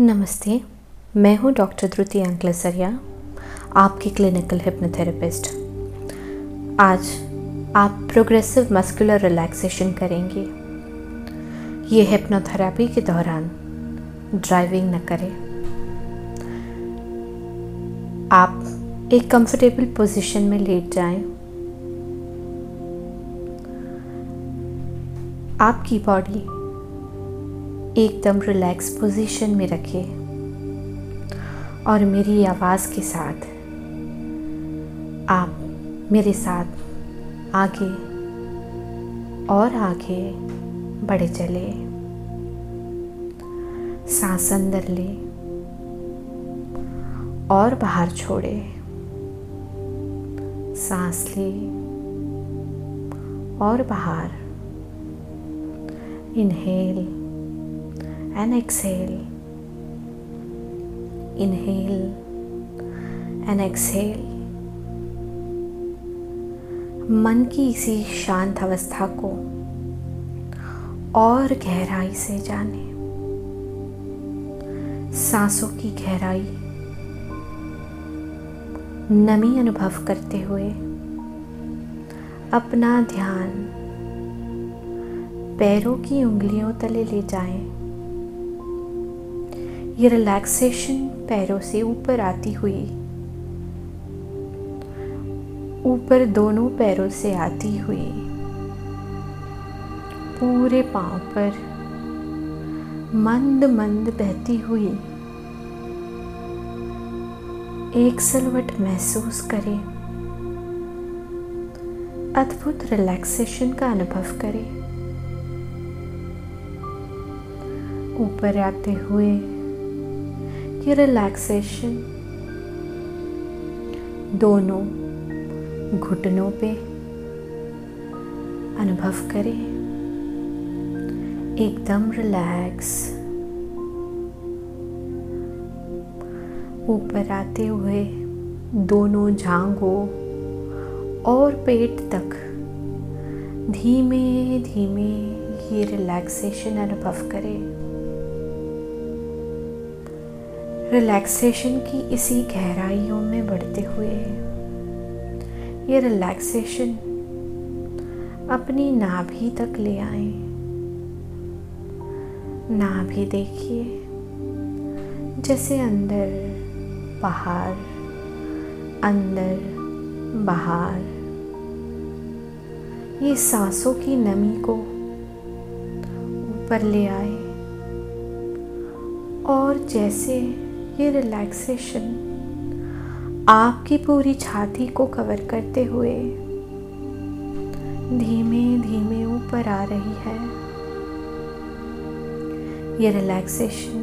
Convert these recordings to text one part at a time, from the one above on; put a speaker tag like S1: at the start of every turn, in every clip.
S1: नमस्ते, मैं हूँ डॉक्टर द्रुति अंकलसरिया, आपकी क्लिनिकल हिप्नोथेरेपिस्ट। आज आप प्रोग्रेसिव मस्कुलर रिलैक्सेशन करेंगे। ये हिप्नोथेरेपी के दौरान ड्राइविंग न करें। आप एक कंफर्टेबल पोजीशन में लेट जाएँ। आपकी बॉडी एकदम रिलैक्स पोजीशन में रखें। और मेरी आवाज़ के साथ, आप मेरे साथ आगे और आगे बढ़े चले। सांस अंदर ले और बाहर छोड़े। सांस ले और बाहर। Inhale and exhale. Inhale and exhale. मन की इसी शांत अवस्था को और गहराई से जाने सांसों की गहराई नमी अनुभव करते हुए अपना ध्यान पैरों की उंगलियों तले ले जाएँ। ये रिलैक्सेशन पैरों से ऊपर आती हुई, ऊपर दोनों पैरों से आती हुई, पूरे पाँव पर मंद मंद बहती हुई, एक सलवट महसूस करें। अद्भुत रिलैक्सेशन का अनुभव करें। ऊपर आते हुए कि रिलैक्सेशन दोनों घुटनों पे अनुभव करें। एकदम रिलैक्स ऊपर आते हुए दोनों जांघों और पेट तक धीमे धीमे ये रिलैक्सेशन अनुभव करें। रिलैक्सेशन की इसी गहराइयों में बढ़ते हुए ये रिलैक्सेशन अपनी नाभि तक ले आए। नाभि देखिए, जैसे अंदर बाहर अंदर बाहर। ये सांसों की नमी को ऊपर ले आए। और जैसे ये रिलैक्सेशन आपकी पूरी छाती को कवर करते हुए धीमे धीमे ऊपर आ रही है। ये रिलैक्सेशन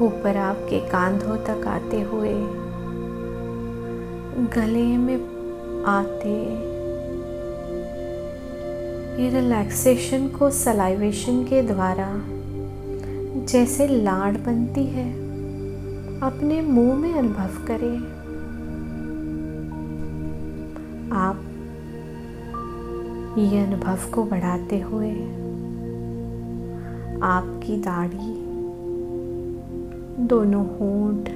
S1: ऊपर आपके कांधों तक आते हुए, गले में आते। ये रिलैक्सेशन को सलाइवेशन के द्वारा जैसे लाड़ बनती है, अपने मुँह में अनुभव करें। आप ये अनुभव को बढ़ाते हुए आपकी दाढ़ी, दोनों होंठ,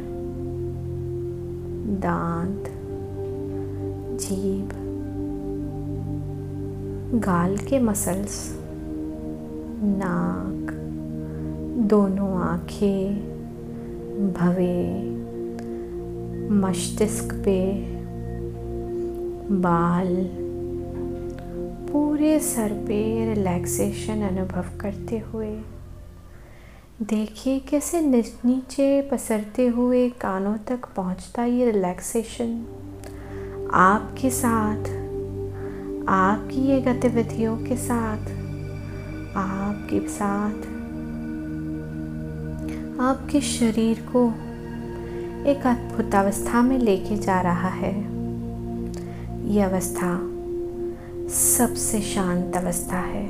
S1: दांत, जीभ, गाल के मसल्स, नाक दोनों आँखें भवे, मस्तिष्क पे, बाल पूरे सर पे रिलैक्सेशन अनुभव करते हुए। देखिए कैसे नीचे पसरते हुए कानों तक पहुँचता ये रिलैक्सेशन आपके साथ, आपकी ये गतिविधियों के साथ, आपके साथ आपके शरीर को एक अद्भुत अवस्था में लेके जा रहा है। यह अवस्था सबसे शांत अवस्था है।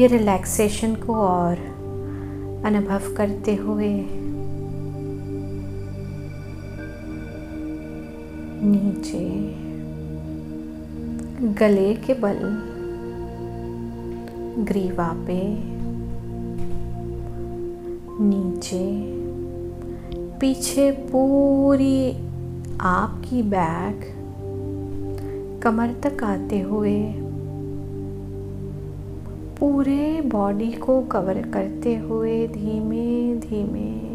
S1: ये रिलैक्सेशन को और अनुभव करते हुए नीचे, गले के बल, ग्रीवा पे नीचे। पीछे पूरी आपकी बैग कमर तक आते हुए। पूरे बॉडी को कवर करते हुए धीमे धीमे।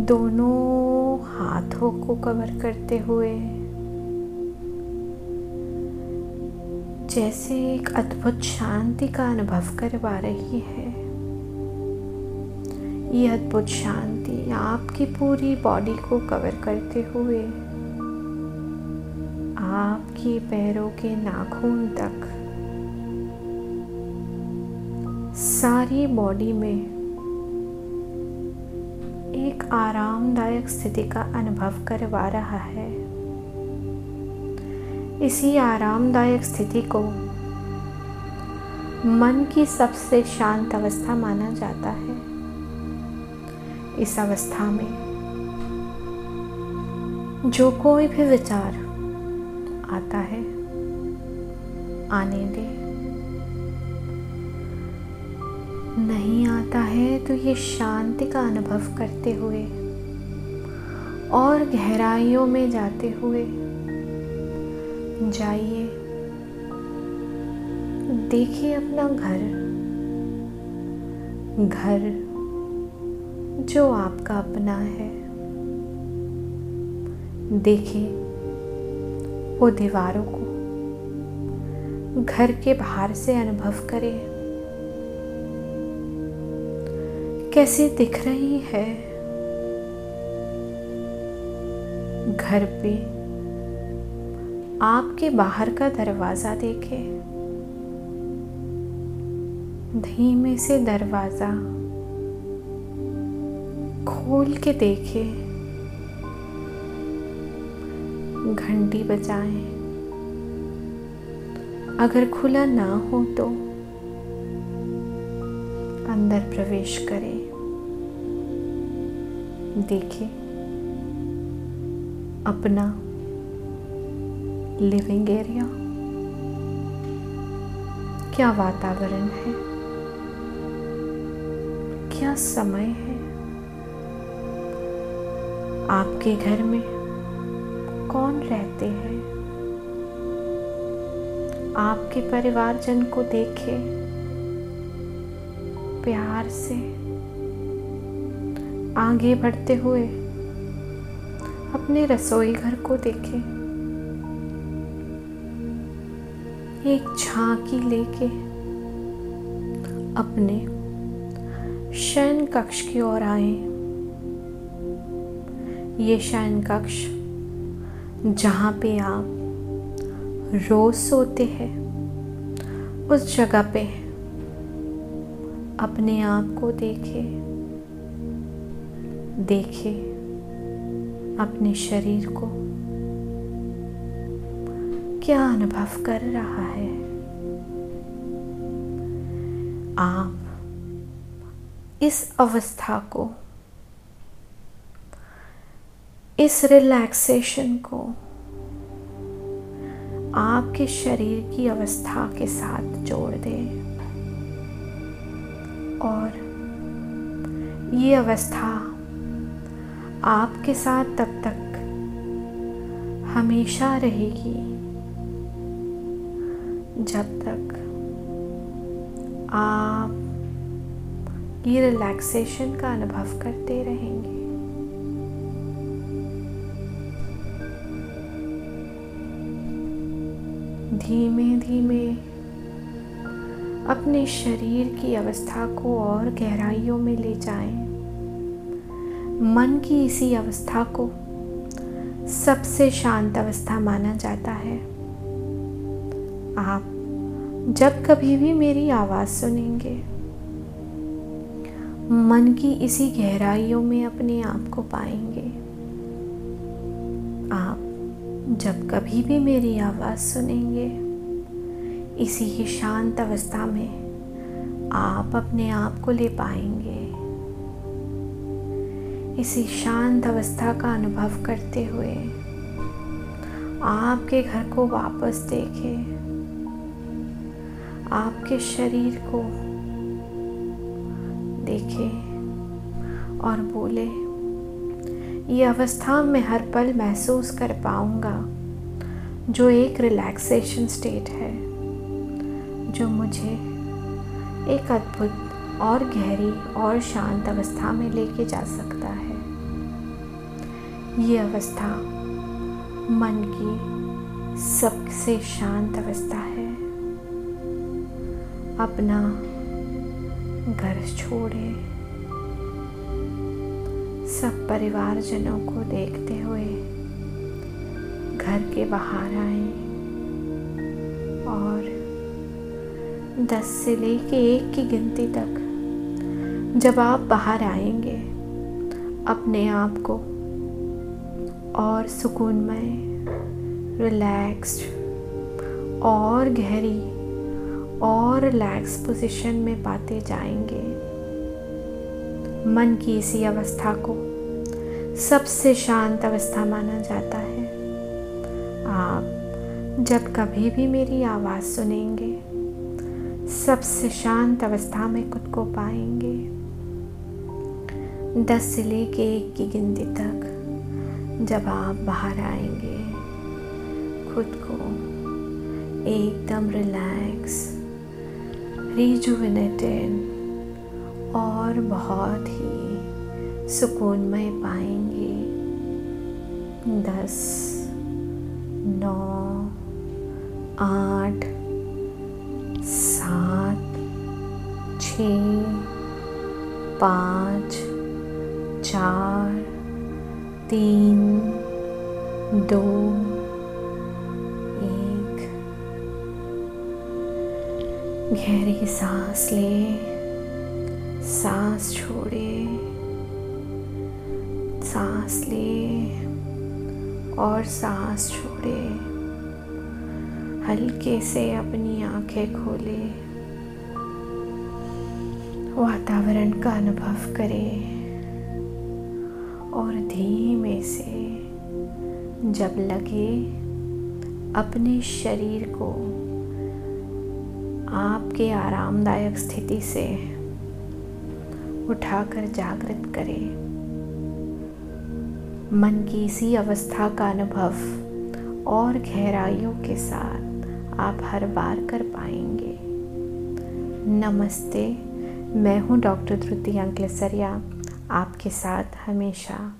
S1: दोनों हाथों को कवर करते हुए। जैसे एक अद्भुत शांति का अनुभव करवा रही है। ये अद्भुत शांति आपकी पूरी बॉडी को कवर करते हुए, आपकी पैरों के नाखून तक, सारी बॉडी में एक आरामदायक स्थिति का अनुभव करवा रहा है। इसी आरामदायक स्थिति को मन की सबसे शांत अवस्था माना जाता है। इस अवस्था में। जो कोई भी विचार आता है, आने दे। नहीं आता है तो ये शांति का अनुभव करते हुए और गहराइयों में जाते हुए जाइए। देखिए अपना घर। घर जो आपका अपना है। देखिए वो दीवारों को घर के बाहर से अनुभव करें। कैसे दिख रही है? घर पे आपके बाहर का दरवाज़ा देखें। धीमे से दरवाज़ा खोल के देखे। घंटी बजाएँ। अगर खुला ना हो तो अंदर प्रवेश करें। देखें। अपना लिविंग एरिया क्या वातावरण है? क्या समय है? आपके घर में कौन रहते हैं? आपके परिवारजन को देखे, प्यार से आगे बढ़ते हुए अपने रसोई घर को देखें। एक झांकी लेके अपने शयन कक्ष की ओर आए। ये शयन कक्ष, जहाँ पे आप रोज सोते हैं, उस जगह पे अपने आप को देखे। देखे अपने शरीर को। क्या अनुभव कर रहा है? आप इस अवस्था को इस रिलैक्सेशन को आपके शरीर की अवस्था के साथ जोड़ दें। और ये अवस्था आपके साथ तब तक हमेशा रहेगी जब तक आप ये रिलैक्सेशन का अनुभव करते रहेंगे। धीमे धीमे अपने शरीर की अवस्था को और गहराइयों में ले जाएँ। मन की इसी अवस्था को सबसे शांत अवस्था माना जाता है आप जब कभी भी मेरी आवाज़ सुनेंगे, मन की इसी गहराइयों में अपने आप को पाएँगे जब कभी भी मेरी आवाज़ सुनेंगे, इसी ही शांत अवस्था में आप अपने आप को ले पाएँगे। इसी शांत अवस्था का अनुभव करते हुए आपके घर को वापस देखें। आपके शरीर को देखे और बोले ये अवस्था मैं हर पल महसूस कर पाऊँगा, जो एक रिलैक्सेशन स्टेट है, जो मुझे एक अद्भुत और गहरी और शांत अवस्था में लेके जा सकता है। ये अवस्था मन की सबसे शांत अवस्था है। अपना घर छोड़े। सब परिवारजनों को देखते हुए घर के बाहर आए और दस से ले लेके एक की गिनती तक जब आप बाहर आएँगे, अपने आप को और सुकूनमय रिलैक्स्ड और गहरी और रिलैक्स पोजीशन में पाते जाएँगे। मन की इसी अवस्था को सबसे शांत अवस्था माना जाता है। आप जब कभी भी मेरी आवाज़ सुनेंगे, सबसे शांत अवस्था में खुद को पाएँगे। दस से लेके एक की गिनती तक जब आप बाहर आएँगे, खुद को एकदम रिलैक्स, रिजुविनेटेड और बहुत ही सुकूनमय पाएँगे। दस, नौ, आठ, सात छ पाँच, चार, तीन, दो, एक। गहरी सांस ले। सांस छोड़े, सांस ले और सांस छोड़े। हल्के से अपनी आँखें खोले। वातावरण का अनुभव करें। और धीमे से, जब लगे, अपने शरीर को आपके आरामदायक स्थिति से उठाकर जागृत करें। मन की इसी अवस्था का अनुभव और गहराइयों के साथ आप हर बार कर पाएँगे। नमस्ते, मैं हूँ डॉक्टर ध्रुति अंकलेसरिया, आपके साथ हमेशा।